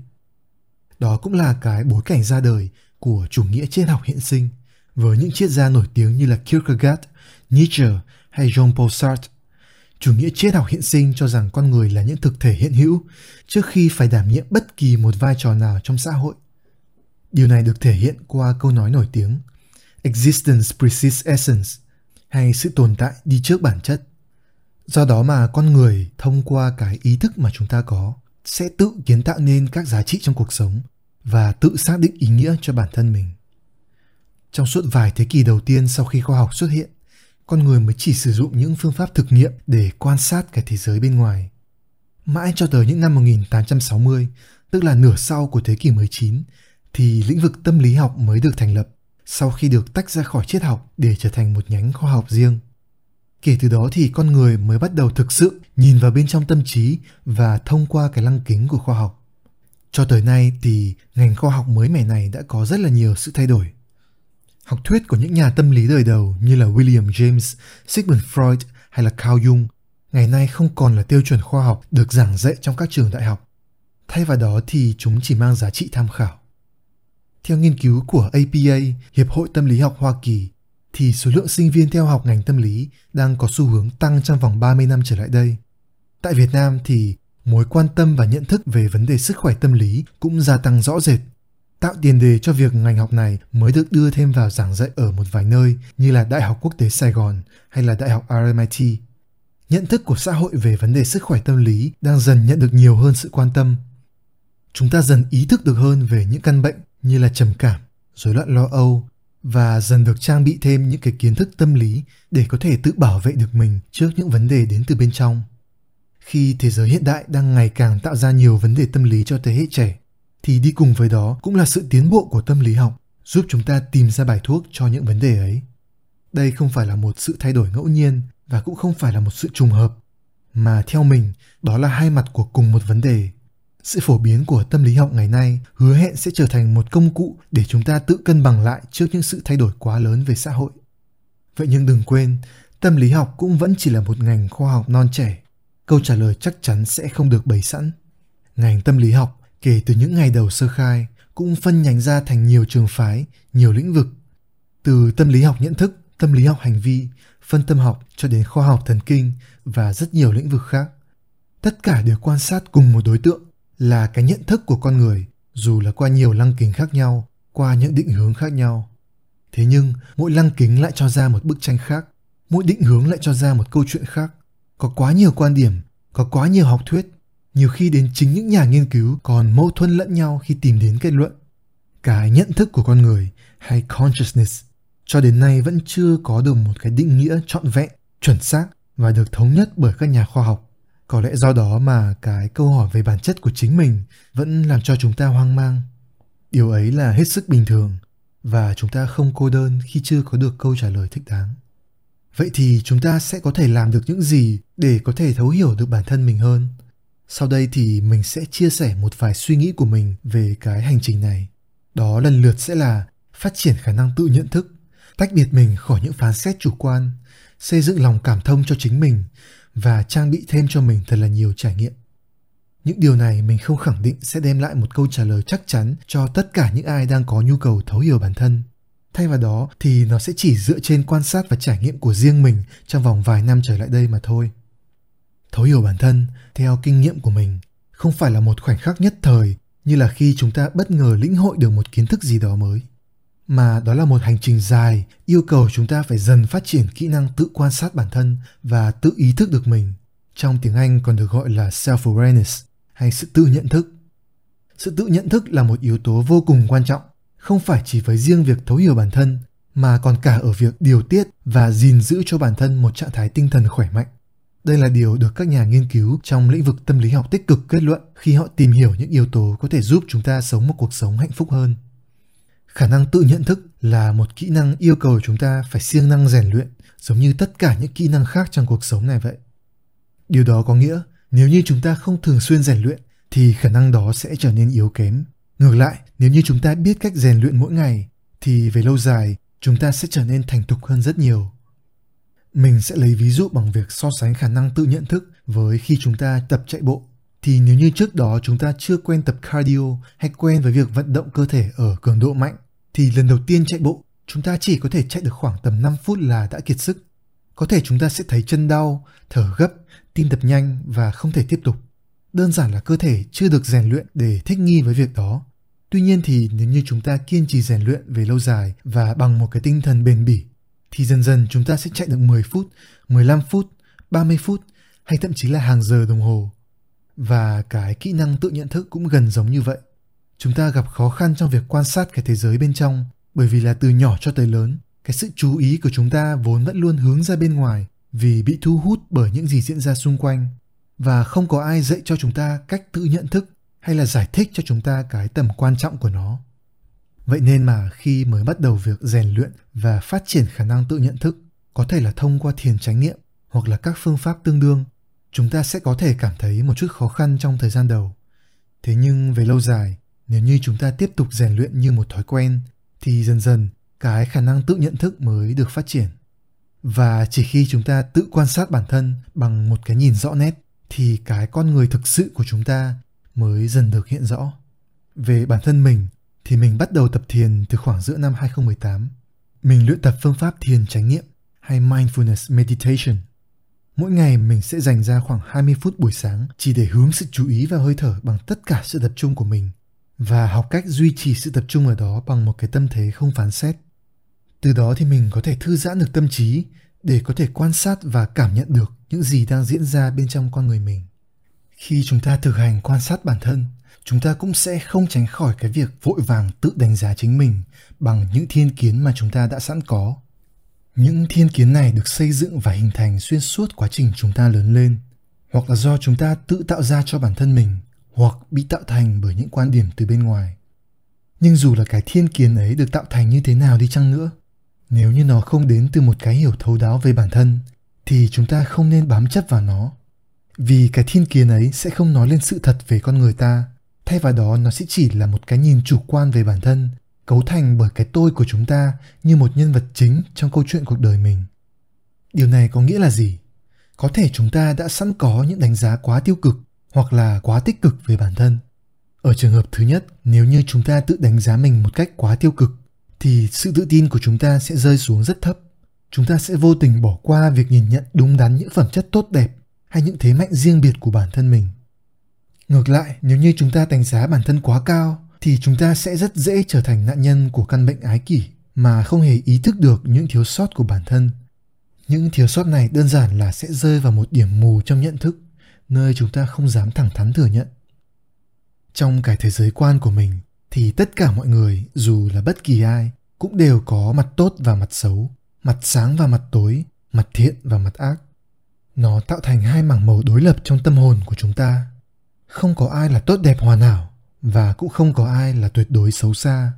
Đó cũng là cái bối cảnh ra đời của chủ nghĩa triết học hiện sinh với những triết gia nổi tiếng như là Kierkegaard, Nietzsche hay Jean-Paul Sartre. Chủ nghĩa triết học hiện sinh cho rằng con người là những thực thể hiện hữu trước khi phải đảm nhiệm bất kỳ một vai trò nào trong xã hội. Điều này được thể hiện qua câu nói nổi tiếng Existence precedes essence hay sự tồn tại đi trước bản chất. Do đó mà con người thông qua cái ý thức mà chúng ta có sẽ tự kiến tạo nên các giá trị trong cuộc sống và tự xác định ý nghĩa cho bản thân mình. Trong suốt vài thế kỷ đầu tiên sau khi khoa học xuất hiện, con người mới chỉ sử dụng những phương pháp thực nghiệm để quan sát cái thế giới bên ngoài. Mãi cho tới những năm 1860, tức là nửa sau của thế kỷ 19, thì lĩnh vực tâm lý học mới được thành lập sau khi được tách ra khỏi triết học để trở thành một nhánh khoa học riêng. Kể từ đó thì con người mới bắt đầu thực sự nhìn vào bên trong tâm trí và thông qua cái lăng kính của khoa học. Cho tới nay thì ngành khoa học mới mẻ này đã có rất là nhiều sự thay đổi. Học thuyết của những nhà tâm lý đời đầu như là William James, Sigmund Freud hay là Carl Jung ngày nay không còn là tiêu chuẩn khoa học được giảng dạy trong các trường đại học. Thay vào đó thì chúng chỉ mang giá trị tham khảo. Theo nghiên cứu của APA, Hiệp hội Tâm lý học Hoa Kỳ, thì số lượng sinh viên theo học ngành tâm lý đang có xu hướng tăng trong vòng 30 năm trở lại đây. Tại Việt Nam thì mối quan tâm và nhận thức về vấn đề sức khỏe tâm lý cũng gia tăng rõ rệt, tạo tiền đề cho việc ngành học này mới được đưa thêm vào giảng dạy ở một vài nơi như là Đại học Quốc tế Sài Gòn hay là Đại học RMIT. Nhận thức của xã hội về vấn đề sức khỏe tâm lý đang dần nhận được nhiều hơn sự quan tâm. Chúng ta dần ý thức được hơn về những căn bệnh như là trầm cảm, rối loạn lo âu và dần được trang bị thêm những cái kiến thức tâm lý để có thể tự bảo vệ được mình trước những vấn đề đến từ bên trong. Khi thế giới hiện đại đang ngày càng tạo ra nhiều vấn đề tâm lý cho thế hệ trẻ, thì đi cùng với đó cũng là sự tiến bộ của tâm lý học giúp chúng ta tìm ra bài thuốc cho những vấn đề ấy. Đây không phải là một sự thay đổi ngẫu nhiên và cũng không phải là một sự trùng hợp, mà theo mình đó là hai mặt của cùng một vấn đề sự phổ biến của tâm lý học ngày nay hứa hẹn sẽ trở thành một công cụ để chúng ta tự cân bằng lại trước những sự thay đổi quá lớn về xã hội. Vậy nhưng đừng quên, tâm lý học cũng vẫn chỉ là một ngành khoa học non trẻ. Câu trả lời chắc chắn sẽ không được bày sẵn. Ngành tâm lý học kể từ những ngày đầu sơ khai cũng phân nhánh ra thành nhiều trường phái, nhiều lĩnh vực. Từ tâm lý học nhận thức, tâm lý học hành vi, phân tâm học cho đến khoa học thần kinh và rất nhiều lĩnh vực khác. Tất cả đều quan sát cùng một đối tượng là cái nhận thức của con người, dù là qua nhiều lăng kính khác nhau, qua những định hướng khác nhau. Thế nhưng, mỗi lăng kính lại cho ra một bức tranh khác, mỗi định hướng lại cho ra một câu chuyện khác. Có quá nhiều quan điểm, có quá nhiều học thuyết, nhiều khi đến chính những nhà nghiên cứu còn mâu thuẫn lẫn nhau khi tìm đến kết luận. Cái nhận thức của con người hay consciousness cho đến nay vẫn chưa có được một cái định nghĩa trọn vẹn, chuẩn xác và được thống nhất bởi các nhà khoa học có lẽ do đó mà cái câu hỏi về bản chất của chính mình vẫn làm cho chúng ta hoang mang. Điều ấy là hết sức bình thường và chúng ta không cô đơn khi chưa có được câu trả lời thích đáng. Vậy thì chúng ta sẽ có thể làm được những gì để có thể thấu hiểu được bản thân mình hơn? Sau đây thì mình sẽ chia sẻ một vài suy nghĩ của mình về cái hành trình này. Đó lần lượt sẽ là phát triển khả năng tự nhận thức, tách biệt mình khỏi những phán xét chủ quan, xây dựng lòng cảm thông cho chính mình và trang bị thêm cho mình thật là nhiều trải nghiệm. Những điều này mình không khẳng định sẽ đem lại một câu trả lời chắc chắn cho tất cả những ai đang có nhu cầu thấu hiểu bản thân. Thay vào đó thì nó sẽ chỉ dựa trên quan sát và trải nghiệm của riêng mình trong vòng vài năm trở lại đây mà thôi. Thấu hiểu bản thân, theo kinh nghiệm của mình, không phải là một khoảnh khắc nhất thời như là khi chúng ta bất ngờ lĩnh hội được một kiến thức gì đó mới mà đó là một hành trình dài, yêu cầu chúng ta phải dần phát triển kỹ năng tự quan sát bản thân và tự ý thức được mình. Trong tiếng anh còn được gọi là self awareness hay sự tự nhận thức. Sự tự nhận thức là một yếu tố vô cùng quan trọng, không phải chỉ với riêng việc thấu hiểu bản thân, mà còn cả ở việc điều tiết và gìn giữ cho bản thân một trạng thái tinh thần khỏe mạnh. Đây là điều được các nhà nghiên cứu trong lĩnh vực tâm lý học tích cực kết luận khi họ tìm hiểu những yếu tố có thể giúp chúng ta sống một cuộc sống hạnh phúc hơn khả năng tự nhận thức là một kỹ năng yêu cầu chúng ta phải siêng năng rèn luyện, giống như tất cả những kỹ năng khác trong cuộc sống này vậy. Điều đó có nghĩa, nếu như chúng ta không thường xuyên rèn luyện, thì khả năng đó sẽ trở nên yếu kém. Ngược lại, nếu như chúng ta biết cách rèn luyện mỗi ngày, thì về lâu dài, chúng ta sẽ trở nên thành thục hơn rất nhiều. Mình sẽ lấy ví dụ bằng việc so sánh khả năng tự nhận thức với khi chúng ta tập chạy bộ. Thì nếu như trước đó chúng ta chưa quen tập cardio hay quen với việc vận động cơ thể ở cường độ mạnh thì lần đầu tiên chạy bộ chúng ta chỉ có thể chạy được khoảng tầm 5 phút là đã kiệt sức. Có thể chúng ta sẽ thấy chân đau, thở gấp, tim đập nhanh và không thể tiếp tục. Đơn giản là cơ thể chưa được rèn luyện để thích nghi với việc đó. Tuy nhiên thì nếu như chúng ta kiên trì rèn luyện về lâu dài và bằng một cái tinh thần bền bỉ thì dần dần chúng ta sẽ chạy được 10 phút, 15 phút, 30 phút hay thậm chí là hàng giờ đồng hồ. Và cái kỹ năng tự nhận thức cũng gần giống như vậy. Chúng ta gặp khó khăn trong việc quan sát cái thế giới bên trong bởi vì là từ nhỏ cho tới lớn, cái sự chú ý của chúng ta vốn vẫn luôn hướng ra bên ngoài vì bị thu hút bởi những gì diễn ra xung quanh và không có ai dạy cho chúng ta cách tự nhận thức hay là giải thích cho chúng ta cái tầm quan trọng của nó. Vậy nên mà khi mới bắt đầu việc rèn luyện và phát triển khả năng tự nhận thức, có thể là thông qua thiền chánh niệm hoặc là các phương pháp tương đương, chúng ta sẽ có thể cảm thấy một chút khó khăn trong thời gian đầu. Thế nhưng về lâu dài, nếu như chúng ta tiếp tục rèn luyện như một thói quen, thì dần dần cái khả năng tự nhận thức mới được phát triển và chỉ khi chúng ta tự quan sát bản thân bằng một cái nhìn rõ nét, thì cái con người thực sự của chúng ta mới dần được hiện rõ. Về bản thân mình, thì mình bắt đầu tập thiền từ khoảng giữa năm 2018. Mình luyện tập phương pháp thiền chánh niệm hay mindfulness meditation. Mỗi ngày mình sẽ dành ra khoảng 20 phút buổi sáng chỉ để hướng sự chú ý vào hơi thở bằng tất cả sự tập trung của mình và học cách duy trì sự tập trung ở đó bằng một cái tâm thế không phán xét. Từ đó thì mình có thể thư giãn được tâm trí để có thể quan sát và cảm nhận được những gì đang diễn ra bên trong con người mình. Khi chúng ta thực hành quan sát bản thân, chúng ta cũng sẽ không tránh khỏi cái việc vội vàng tự đánh giá chính mình bằng những thiên kiến mà chúng ta đã sẵn có. Những thiên kiến này được xây dựng và hình thành xuyên suốt quá trình chúng ta lớn lên, hoặc là do chúng ta tự tạo ra cho bản thân mình hoặc bị tạo thành bởi những quan điểm từ bên ngoài. Nhưng dù là cái thiên kiến ấy được tạo thành như thế nào đi chăng nữa, nếu như nó không đến từ một cái hiểu thấu đáo về bản thân, thì chúng ta không nên bám chấp vào nó. Vì cái thiên kiến ấy sẽ không nói lên sự thật về con người ta, thay vào đó nó sẽ chỉ là một cái nhìn chủ quan về bản thân, cấu thành bởi cái tôi của chúng ta như một nhân vật chính trong câu chuyện cuộc đời mình. Điều này có nghĩa là gì? Có thể chúng ta đã sẵn có những đánh giá quá tiêu cực hoặc là quá tích cực về bản thân. Ở trường hợp thứ nhất, nếu như chúng ta tự đánh giá mình một cách quá tiêu cực thì sự tự tin của chúng ta sẽ rơi xuống rất thấp. Chúng ta sẽ vô tình bỏ qua việc nhìn nhận đúng đắn những phẩm chất tốt đẹp hay những thế mạnh riêng biệt của bản thân mình. Ngược lại, nếu như chúng ta đánh giá bản thân quá cao thì chúng ta sẽ rất dễ trở thành nạn nhân của căn bệnh ái kỷ mà không hề ý thức được những thiếu sót của bản thân. Những thiếu sót này đơn giản là sẽ rơi vào một điểm mù trong nhận thức nơi chúng ta không dám thẳng thắn thừa nhận. Trong cái thế giới quan của mình, thì tất cả mọi người, dù là bất kỳ ai, cũng đều có mặt tốt và mặt xấu, mặt sáng và mặt tối, mặt thiện và mặt ác. Nó tạo thành hai mảng màu đối lập trong tâm hồn của chúng ta. Không có ai là tốt đẹp hoàn hảo, và cũng không có ai là tuyệt đối xấu xa.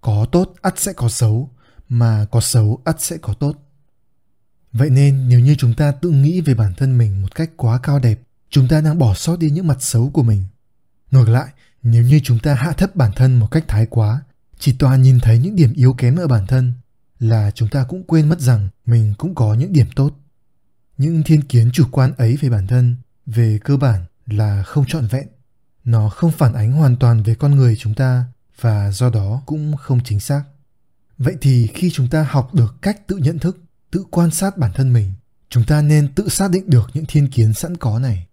Có tốt ắt sẽ có xấu, mà có xấu ắt sẽ có tốt. Vậy nên, nếu như chúng ta tự nghĩ về bản thân mình một cách quá cao đẹp chúng ta đang bỏ sót đi những mặt xấu của mình. Ngược lại, nếu như chúng ta hạ thấp bản thân một cách thái quá, chỉ toàn nhìn thấy những điểm yếu kém ở bản thân, là chúng ta cũng quên mất rằng mình cũng có những điểm tốt. Những thiên kiến chủ quan ấy về bản thân, về cơ bản là không trọn vẹn. Nó không phản ánh hoàn toàn về con người chúng ta và do đó cũng không chính xác. Vậy thì khi chúng ta học được cách tự nhận thức, tự quan sát bản thân mình, chúng ta nên tự xác định được những thiên kiến sẵn có này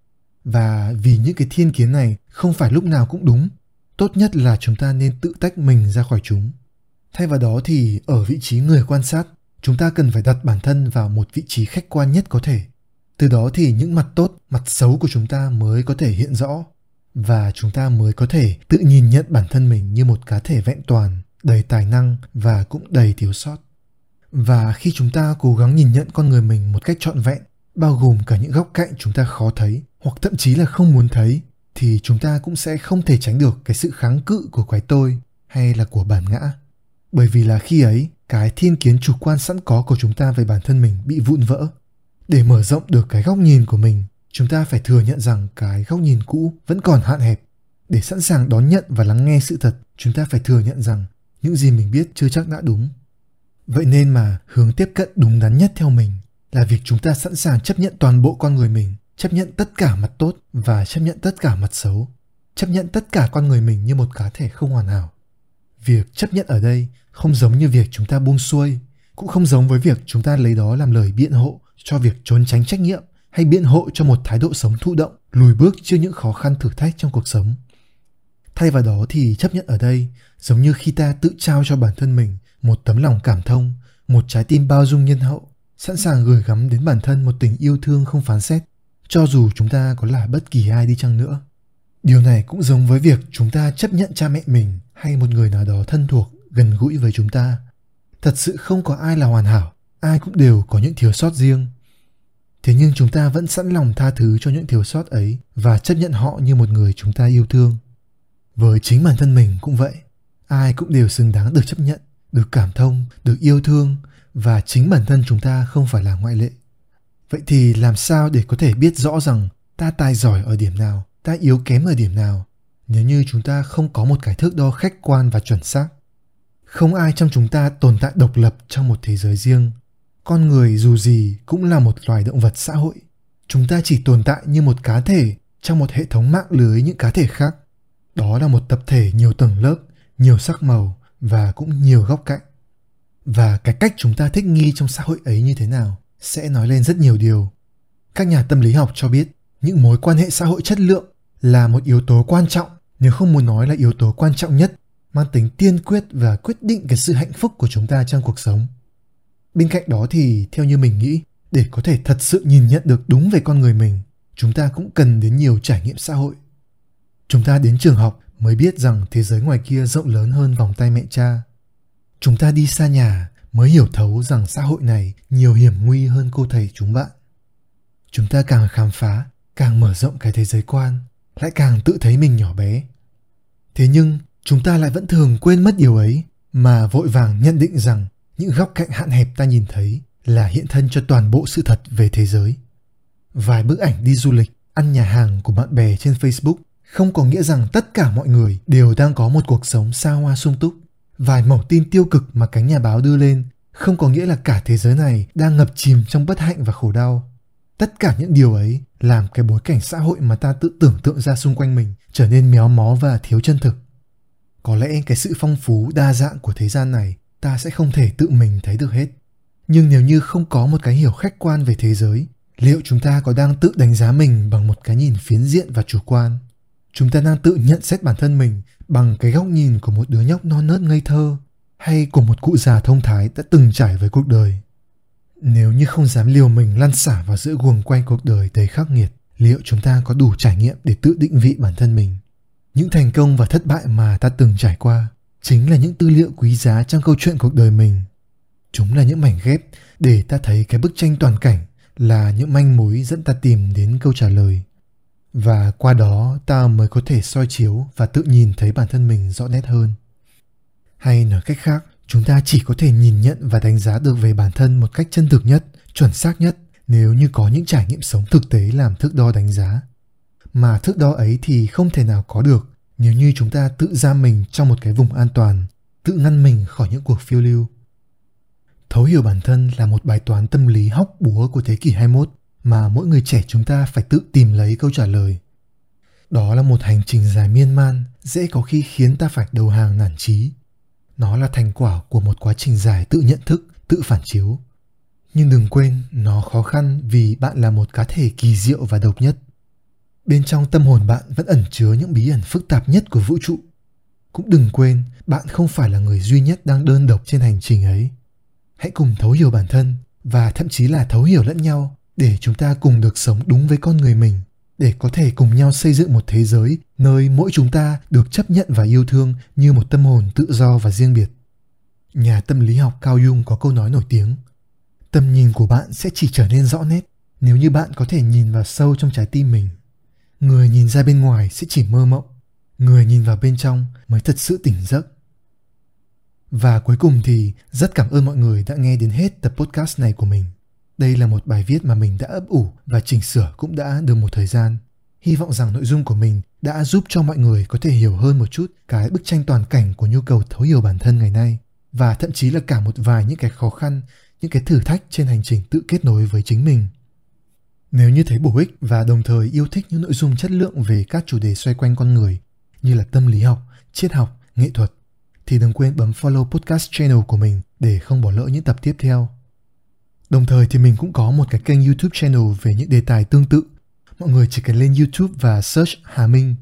và vì những cái thiên kiến này, không phải lúc nào cũng đúng. Tốt nhất là chúng ta nên tự tách mình ra khỏi chúng. Thay vào đó thì, ở vị trí người quan sát, chúng ta cần phải đặt bản thân vào một vị trí khách quan nhất có thể. Từ đó thì những mặt tốt, mặt xấu của chúng ta mới có thể hiện rõ. Và chúng ta mới có thể tự nhìn nhận bản thân mình như một cá thể vẹn toàn, đầy tài năng và cũng đầy thiếu sót. Và khi chúng ta cố gắng nhìn nhận con người mình một cách trọn vẹn bao gồm cả những góc cạnh chúng ta khó thấy hoặc thậm chí là không muốn thấy, thì chúng ta cũng sẽ không thể tránh được cái sự kháng cự của quái tôi hay là của bản ngã. Bởi vì là khi ấy, cái thiên kiến chủ quan sẵn có của chúng ta về bản thân mình bị vụn vỡ. Để mở rộng được cái góc nhìn của mình, chúng ta phải thừa nhận rằng cái góc nhìn cũ vẫn còn hạn hẹp. Để sẵn sàng đón nhận và lắng nghe sự thật, chúng ta phải thừa nhận rằng những gì mình biết chưa chắc đã đúng. Vậy nên mà hướng tiếp cận đúng đắn nhất theo mình là việc chúng ta sẵn sàng chấp nhận toàn bộ con người mình, chấp nhận tất cả mặt tốt và chấp nhận tất cả mặt xấu, chấp nhận tất cả con người mình như một cá thể không hoàn hảo. Việc chấp nhận ở đây không giống như việc chúng ta buông xuôi, cũng không giống với việc chúng ta lấy đó làm lời biện hộ cho việc trốn tránh trách nhiệm hay biện hộ cho một thái độ sống thụ động, lùi bước trước những khó khăn thử thách trong cuộc sống. Thay vào đó thì chấp nhận ở đây giống như khi ta tự trao cho bản thân mình một tấm lòng cảm thông, một trái tim bao dung nhân hậu sẵn sàng gửi gắm đến bản thân một tình yêu thương không phán xét, cho dù chúng ta có là bất kỳ ai đi chăng nữa. Điều này cũng giống với việc chúng ta chấp nhận cha mẹ mình hay một người nào đó thân thuộc, gần gũi với chúng ta. Thật sự không có ai là hoàn hảo, ai cũng đều có những thiếu sót riêng. Thế nhưng chúng ta vẫn sẵn lòng tha thứ cho những thiếu sót ấy và chấp nhận họ như một người chúng ta yêu thương. Với chính bản thân mình cũng vậy, ai cũng đều xứng đáng được chấp nhận, được cảm thông, được yêu thương và chính bản thân chúng ta không phải là ngoại lệ. Vậy thì làm sao để có thể biết rõ rằng ta tài giỏi ở điểm nào, ta yếu kém ở điểm nào, nếu như chúng ta không có một cái thước đo khách quan và chuẩn xác? Không ai trong chúng ta tồn tại độc lập trong một thế giới riêng. Con người dù gì cũng là một loài động vật xã hội. Chúng ta chỉ tồn tại như một cá thể trong một hệ thống mạng lưới những cá thể khác. Đó là một tập thể nhiều tầng lớp, nhiều sắc màu và cũng nhiều góc cạnh và cái cách chúng ta thích nghi trong xã hội ấy như thế nào sẽ nói lên rất nhiều điều. Các nhà tâm lý học cho biết, những mối quan hệ xã hội chất lượng là một yếu tố quan trọng, nếu không muốn nói là yếu tố quan trọng nhất, mang tính tiên quyết và quyết định cái sự hạnh phúc của chúng ta trong cuộc sống. Bên cạnh đó thì, theo như mình nghĩ, để có thể thật sự nhìn nhận được đúng về con người mình, chúng ta cũng cần đến nhiều trải nghiệm xã hội. Chúng ta đến trường học mới biết rằng thế giới ngoài kia rộng lớn hơn vòng tay mẹ cha chúng ta đi xa nhà mới hiểu thấu rằng xã hội này nhiều hiểm nguy hơn cô thầy chúng bạn. Chúng ta càng khám phá, càng mở rộng cái thế giới quan, lại càng tự thấy mình nhỏ bé. Thế nhưng, chúng ta lại vẫn thường quên mất điều ấy, mà vội vàng nhận định rằng những góc cạnh hạn hẹp ta nhìn thấy là hiện thân cho toàn bộ sự thật về thế giới. Vài bức ảnh đi du lịch, ăn nhà hàng của bạn bè trên facebook không có nghĩa rằng tất cả mọi người đều đang có một cuộc sống xa hoa sung túc vài mẩu tin tiêu cực mà cánh nhà báo đưa lên không có nghĩa là cả thế giới này đang ngập chìm trong bất hạnh và khổ đau. Tất cả những điều ấy làm cái bối cảnh xã hội mà ta tự tưởng tượng ra xung quanh mình trở nên méo mó và thiếu chân thực. Có lẽ cái sự phong phú đa dạng của thế gian này ta sẽ không thể tự mình thấy được hết. Nhưng nếu như không có một cái hiểu khách quan về thế giới, liệu chúng ta có đang tự đánh giá mình bằng một cái nhìn phiến diện và chủ quan? Chúng ta đang tự nhận xét bản thân mình bằng cái góc nhìn của một đứa nhóc non nớt ngây thơ hay của một cụ già thông thái đã từng trải với cuộc đời, nếu như không dám liều mình lăn xả vào giữa guồng quay cuộc đời đầy khắc nghiệt, liệu chúng ta có đủ trải nghiệm để tự định vị bản thân mình? Những thành công và thất bại mà ta từng trải qua chính là những tư liệu quý giá trong câu chuyện cuộc đời mình. Chúng là những mảnh ghép để ta thấy cái bức tranh toàn cảnh là những manh mối dẫn ta tìm đến câu trả lời và qua đó, ta mới có thể soi chiếu và tự nhìn thấy bản thân mình rõ nét hơn. Hay nói cách khác, chúng ta chỉ có thể nhìn nhận và đánh giá được về bản thân một cách chân thực nhất, chuẩn xác nhất, nếu như có những trải nghiệm sống thực tế làm thước đo đánh giá. Mà thước đo ấy thì không thể nào có được nếu như chúng ta tự giam mình trong một cái vùng an toàn, tự ngăn mình khỏi những cuộc phiêu lưu. Thấu hiểu bản thân là một bài toán tâm lý hóc búa của thế kỷ 21 mà mỗi người trẻ chúng ta phải tự tìm lấy câu trả lời. Đó là một hành trình dài miên man, dễ có khi khiến ta phải đầu hàng nản chí. Nó là thành quả của một quá trình dài tự nhận thức, tự phản chiếu. Nhưng đừng quên, nó khó khăn vì bạn là một cá thể kỳ diệu và độc nhất. Bên trong tâm hồn bạn vẫn ẩn chứa những bí ẩn phức tạp nhất của vũ trụ. Cũng đừng quên, bạn không phải là người duy nhất đang đơn độc trên hành trình ấy. Hãy cùng thấu hiểu bản thân và thậm chí là thấu hiểu lẫn nhau để chúng ta cùng được sống đúng với con người mình để có thể cùng nhau xây dựng một thế giới nơi mỗi chúng ta được chấp nhận và yêu thương như một tâm hồn tự do và riêng biệt. Nhà tâm lý học Cao Jung có câu nói nổi tiếng: Tầm nhìn của bạn sẽ chỉ trở nên rõ nét nếu như bạn có thể nhìn vào sâu trong trái tim mình. Người nhìn ra bên ngoài sẽ chỉ mơ mộng, người nhìn vào bên trong mới thật sự tỉnh giấc. Và cuối cùng thì rất cảm ơn mọi người đã nghe đến hết tập podcast này của mình. Đây là một bài viết mà mình đã ấp ủ và chỉnh sửa cũng đã được một thời gian. Hy vọng rằng nội dung của mình đã giúp cho mọi người có thể hiểu hơn một chút cái bức tranh toàn cảnh của nhu cầu thấu hiểu bản thân ngày nay và thậm chí là cả một vài những cái khó khăn, những cái thử thách trên hành trình tự kết nối với chính mình. Nếu như thấy bổ ích và đồng thời yêu thích những nội dung chất lượng về các chủ đề xoay quanh con người như là tâm lý học, triết học, nghệ thuật thì đừng quên bấm follow podcast channel của mình để không bỏ lỡ những tập tiếp theo. Đồng thời thì mình cũng có một cái kênh YouTube channel về những đề tài tương tự. Mọi người chỉ cần lên YouTube và search Hà Minh.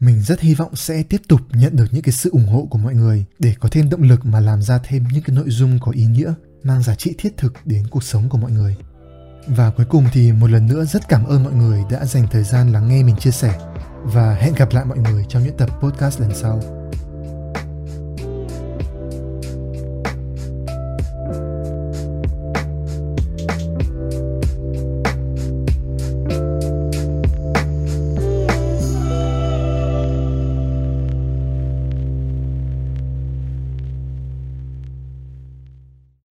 Mình rất hy vọng sẽ tiếp tục nhận được những cái sự ủng hộ của mọi người để có thêm động lực mà làm ra thêm những cái nội dung có ý nghĩa, mang giá trị thiết thực đến cuộc sống của mọi người. Và cuối cùng thì một lần nữa rất cảm ơn mọi người đã dành thời gian lắng nghe mình chia sẻ và hẹn gặp lại mọi người trong những tập podcast lần sau.